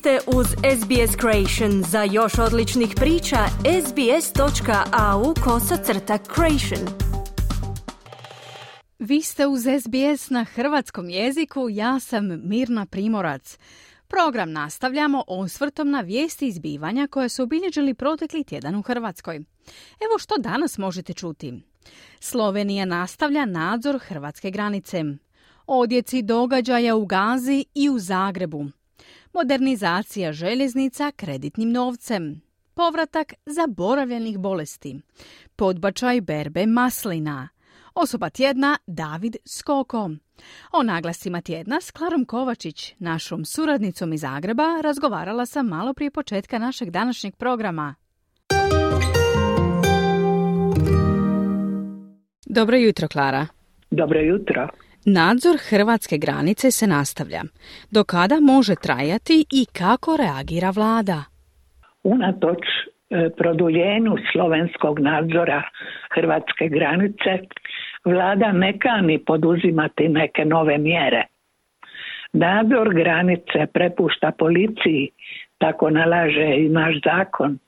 ste uz SBS Creation. Za još odličnih priča, sbs.au kosacrta creation. Vi ste uz SBS na hrvatskom jeziku, ja sam Mirna Primorac. Program nastavljamo osvrtom na vijesti izbivanja koje su obilježili protekli tjedan u Hrvatskoj. Evo što danas možete čuti. Slovenija nastavlja nadzor hrvatske granice. Odjeci događaja u Gazi i u Zagrebu modernizacija željeznica kreditnim novcem, povratak zaboravljenih bolesti, podbačaj berbe maslina, osoba tjedna David Skoko. O naglasima tjedna s Klarom Kovačić, našom suradnicom iz Zagreba, razgovarala sam malo prije početka našeg današnjeg programa. Dobro jutro, Klara. Dobro jutro. Nadzor hrvatske granice se nastavlja. Do kada može trajati i kako reagira vlada? Unatoč e, produljenju slovenskog nadzora hrvatske granice, vlada ne kani poduzimati neke nove mjere. Nadzor granice prepušta policiji, tako nalaže i naš zakon,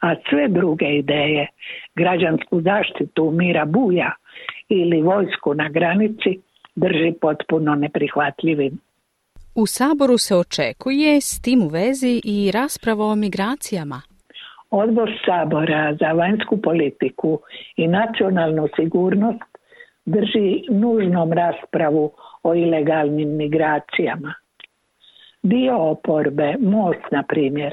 a sve druge ideje, građansku zaštitu mira buja ili vojsku na granici, drži potpuno neprihvatljivim. U Saboru se očekuje s tim u vezi i rasprava o migracijama. Odbor Sabora za vanjsku politiku i nacionalnu sigurnost drži nužnom raspravu o ilegalnim migracijama. Dio oporbe, Most na primjer,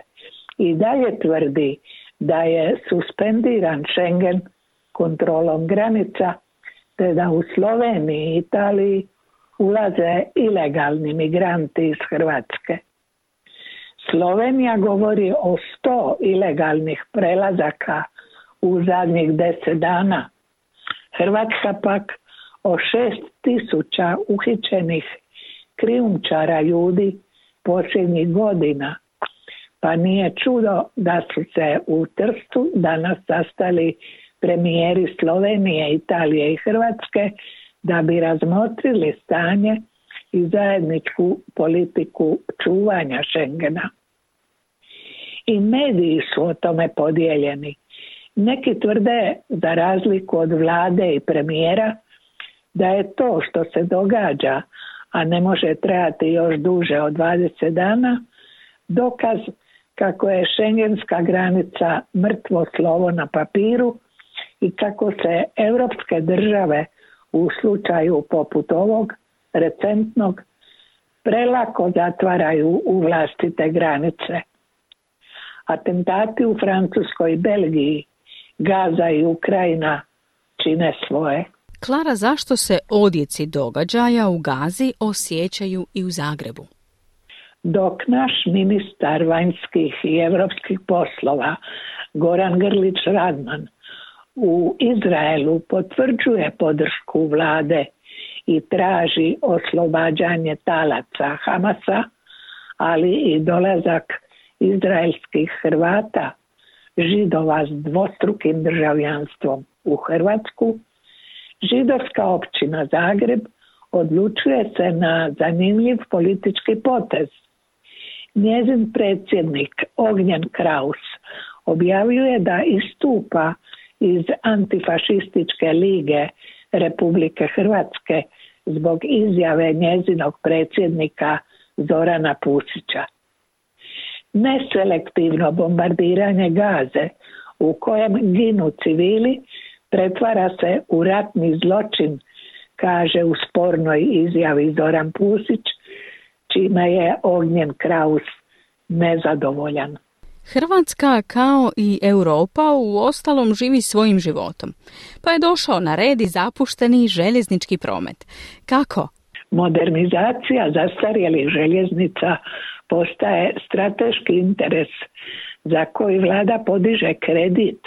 i dalje tvrdi da je suspendiran Schengen kontrolom granica te da u Sloveniji i Italiji ulaze ilegalni migranti iz Hrvatske. Slovenija govori o sto ilegalnih prelazaka u zadnjih deset dana. Hrvatska pak o šest tisuća uhićenih krijumčara ljudi posljednjih godina. Pa nije čudo da su se u Trstu danas sastali premijeri Slovenije, Italije i Hrvatske da bi razmotrili stanje i zajedničku politiku čuvanja Schengena. I mediji su o tome podijeljeni. Neki tvrde, za razliku od vlade i premijera, da je to što se događa, a ne može trajati još duže od 20 dana, dokaz kako je šengenska granica mrtvo slovo na papiru i kako se europske države u slučaju poput ovog recentnog prelako zatvaraju u vlastite granice. Atentati u Francuskoj i Belgiji, Gaza i Ukrajina čine svoje. Klara, zašto se odjeci događaja u Gazi osjećaju i u Zagrebu? Dok naš ministar vanjskih i europskih poslova Goran Grlić Radman u Izraelu potvrđuje podršku vlade i traži oslobađanje talaca Hamasa, ali i dolazak izraelskih Hrvata, židova s dvostrukim državljanstvom u Hrvatsku, židovska općina Zagreb odlučuje se na zanimljiv politički potez. Njezin predsjednik Ognjen Kraus objavljuje da istupa iz antifašističke lige Republike Hrvatske zbog izjave njezinog predsjednika Zorana Pusića. Neselektivno bombardiranje gaze u kojem ginu civili pretvara se u ratni zločin, kaže u spornoj izjavi Zoran Pusić, čime je Ognjen Kraus nezadovoljan. Hrvatska kao i Europa u ostalom živi svojim životom, pa je došao na red i zapušteni željeznički promet. Kako? Modernizacija zastarjelih željeznica postaje strateški interes za koji vlada podiže kredit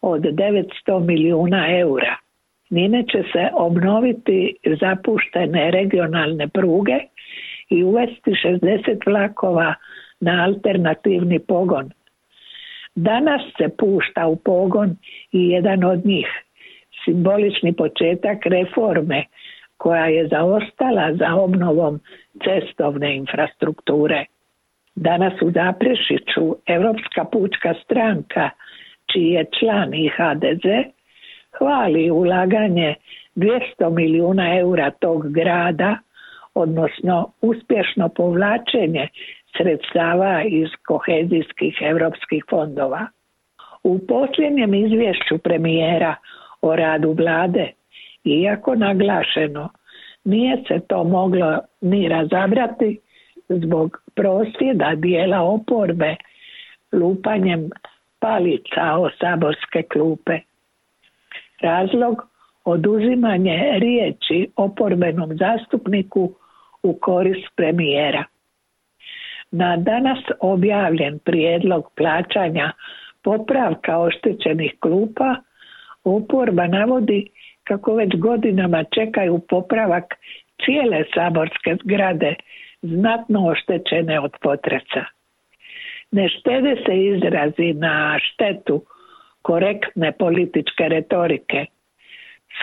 od 900 milijuna eura. Njime će se obnoviti zapuštene regionalne pruge i uvesti 60 vlakova na alternativni pogon Danas se pušta u pogon i jedan od njih, simbolični početak reforme koja je zaostala za obnovom cestovne infrastrukture. Danas u Zaprešiću Europska pučka stranka, čiji je član i HDZ, hvali ulaganje 200 milijuna eura tog grada, odnosno uspješno povlačenje sredstava iz kohezijskih europskih fondova. U posljednjem izvješću premijera o radu vlade, iako naglašeno, nije se to moglo ni razabrati zbog prosvjeda dijela oporbe lupanjem palica o saborske klupe. Razlog oduzimanje riječi oporbenom zastupniku u korist premijera. Na danas objavljen prijedlog plaćanja popravka oštećenih klupa oporba navodi kako već godinama čekaju popravak cijele saborske zgrade znatno oštećene od potresa. Ne štede se izrazi na štetu korektne političke retorike.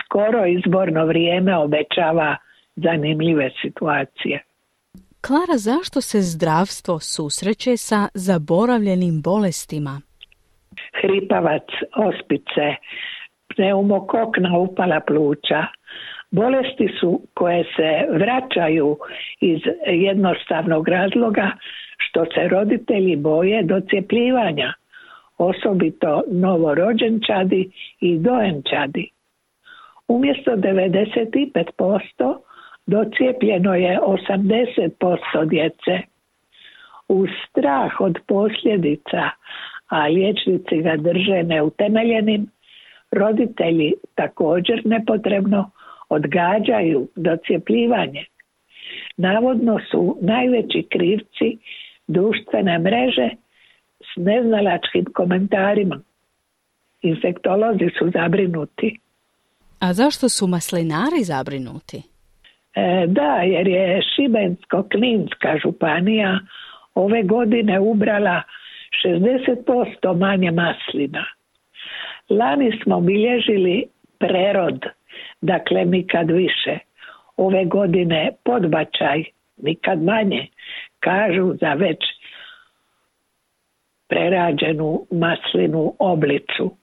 Skoro izborno vrijeme obećava zanimljive situacije. Klara, zašto se zdravstvo susreće sa zaboravljenim bolestima? Hripavac, ospice, pneumokokna upala pluća. Bolesti su koje se vraćaju iz jednostavnog razloga što se roditelji boje docjepljivanja, osobito novorođenčadi i dojenčadi. Umjesto 95% docijepljeno je 80% djece. U strah od posljedica, a liječnici ga drže neutemeljenim, roditelji također nepotrebno odgađaju docijepljivanje. Navodno su najveći krivci društvene mreže s neznalačkim komentarima. Infektolozi su zabrinuti. A zašto su maslinari zabrinuti? E, da, jer je Šibensko-Kninska županija ove godine ubrala 60% manje maslina. Lani smo bilježili prerod, dakle nikad više. Ove godine podbačaj, nikad manje, kažu za već prerađenu maslinu oblicu.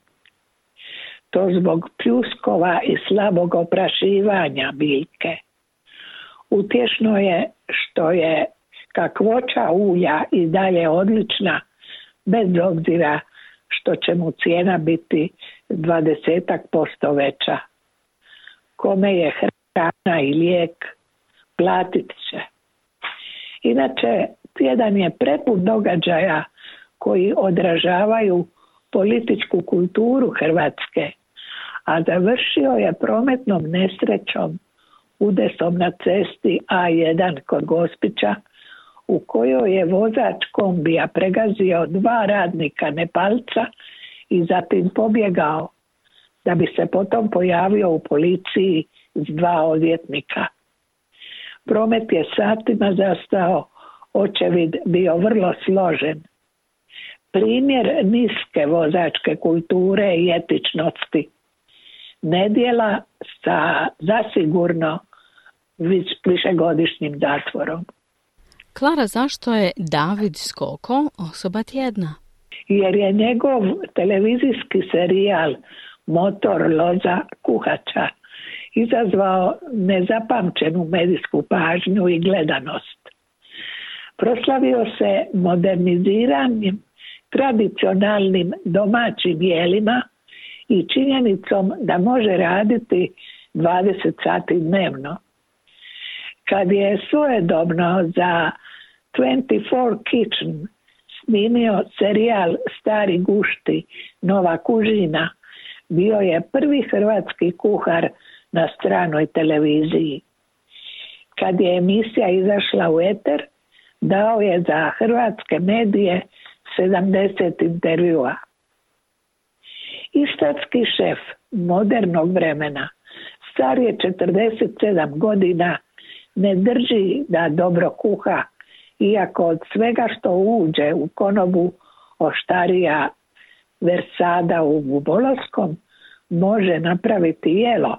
To zbog pljuskova i slabog oprašivanja biljke. Utješno je što je kakvoća ulja i dalje odlična, bez obzira što će mu cijena biti dvadesetak posto veća. Kome je hrana i lijek, platit će. Inače, tjedan je prepun događaja koji odražavaju političku kulturu Hrvatske, a završio je prometnom nesrećom udesom na cesti A1 kod Gospića u kojoj je vozač kombija pregazio dva radnika Nepalca i zatim pobjegao da bi se potom pojavio u policiji s dva odvjetnika. Promet je satima zastao, očevid bio vrlo složen. Primjer niske vozačke kulture i etičnosti. Nedjela sa zasigurno višegodišnjim zatvorom. Klara, zašto je David Skoko osoba tjedna? Jer je njegov televizijski serijal Motor loza kuhača izazvao nezapamćenu medijsku pažnju i gledanost. Proslavio se moderniziranjem tradicionalnim domaćim jelima i činjenicom da može raditi 20 sati dnevno. Kad je svojedobno za 24 Kitchen snimio serijal Stari gušti, Nova kužina, bio je prvi hrvatski kuhar na stranoj televiziji. Kad je emisija izašla u eter, dao je za hrvatske medije 70 intervjua. Istatski šef modernog vremena, star je 47 godina, ne drži da dobro kuha, iako od svega što uđe u konobu oštarija versada u Guboloskom može napraviti jelo.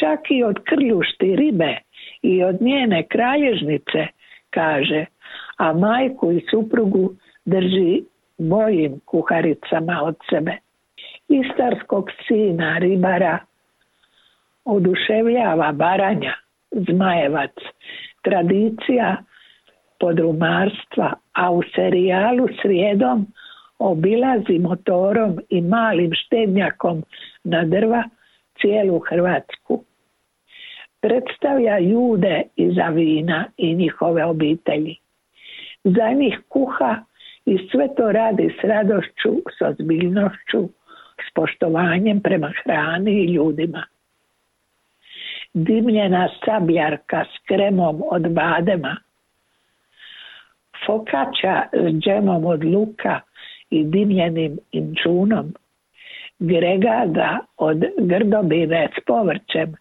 Čak i od krljušti ribe i od njene kralježnice, kaže, a majku i suprugu drži bojim kuharicama od sebe. Istarskog sina ribara oduševljava baranja, zmajevac, tradicija podrumarstva, a u serijalu srijedom obilazi motorom i malim štednjakom na drva cijelu Hrvatsku. Predstavlja jude iza vina i njihove obitelji. Za njih kuha i sve to radi s radošću, s ozbiljnošću, s poštovanjem prema hrani i ljudima. Dimljena sabljarka s kremom od badema, fokača s džemom od luka i dimljenim inčunom, gregada od grdobine s povrćem,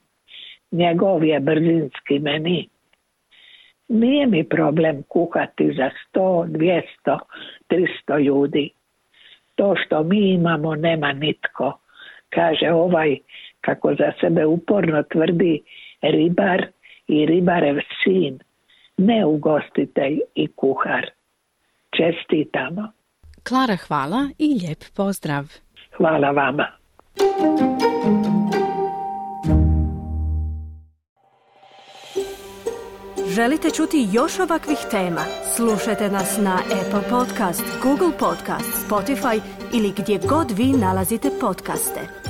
njegov je brzinski meni. Nije mi problem kuhati za sto, dvijesto, tristo ljudi. To što mi imamo nema nitko, kaže ovaj kako za sebe uporno tvrdi ribar i ribarev sin, ne ugostitelj i kuhar. Čestitamo. Klara, hvala i lijep pozdrav. Hvala vama. Želite čuti još ovakvih tema? Slušajte nas na Apple Podcast, Google Podcast, Spotify ili gdje god vi nalazite podcaste.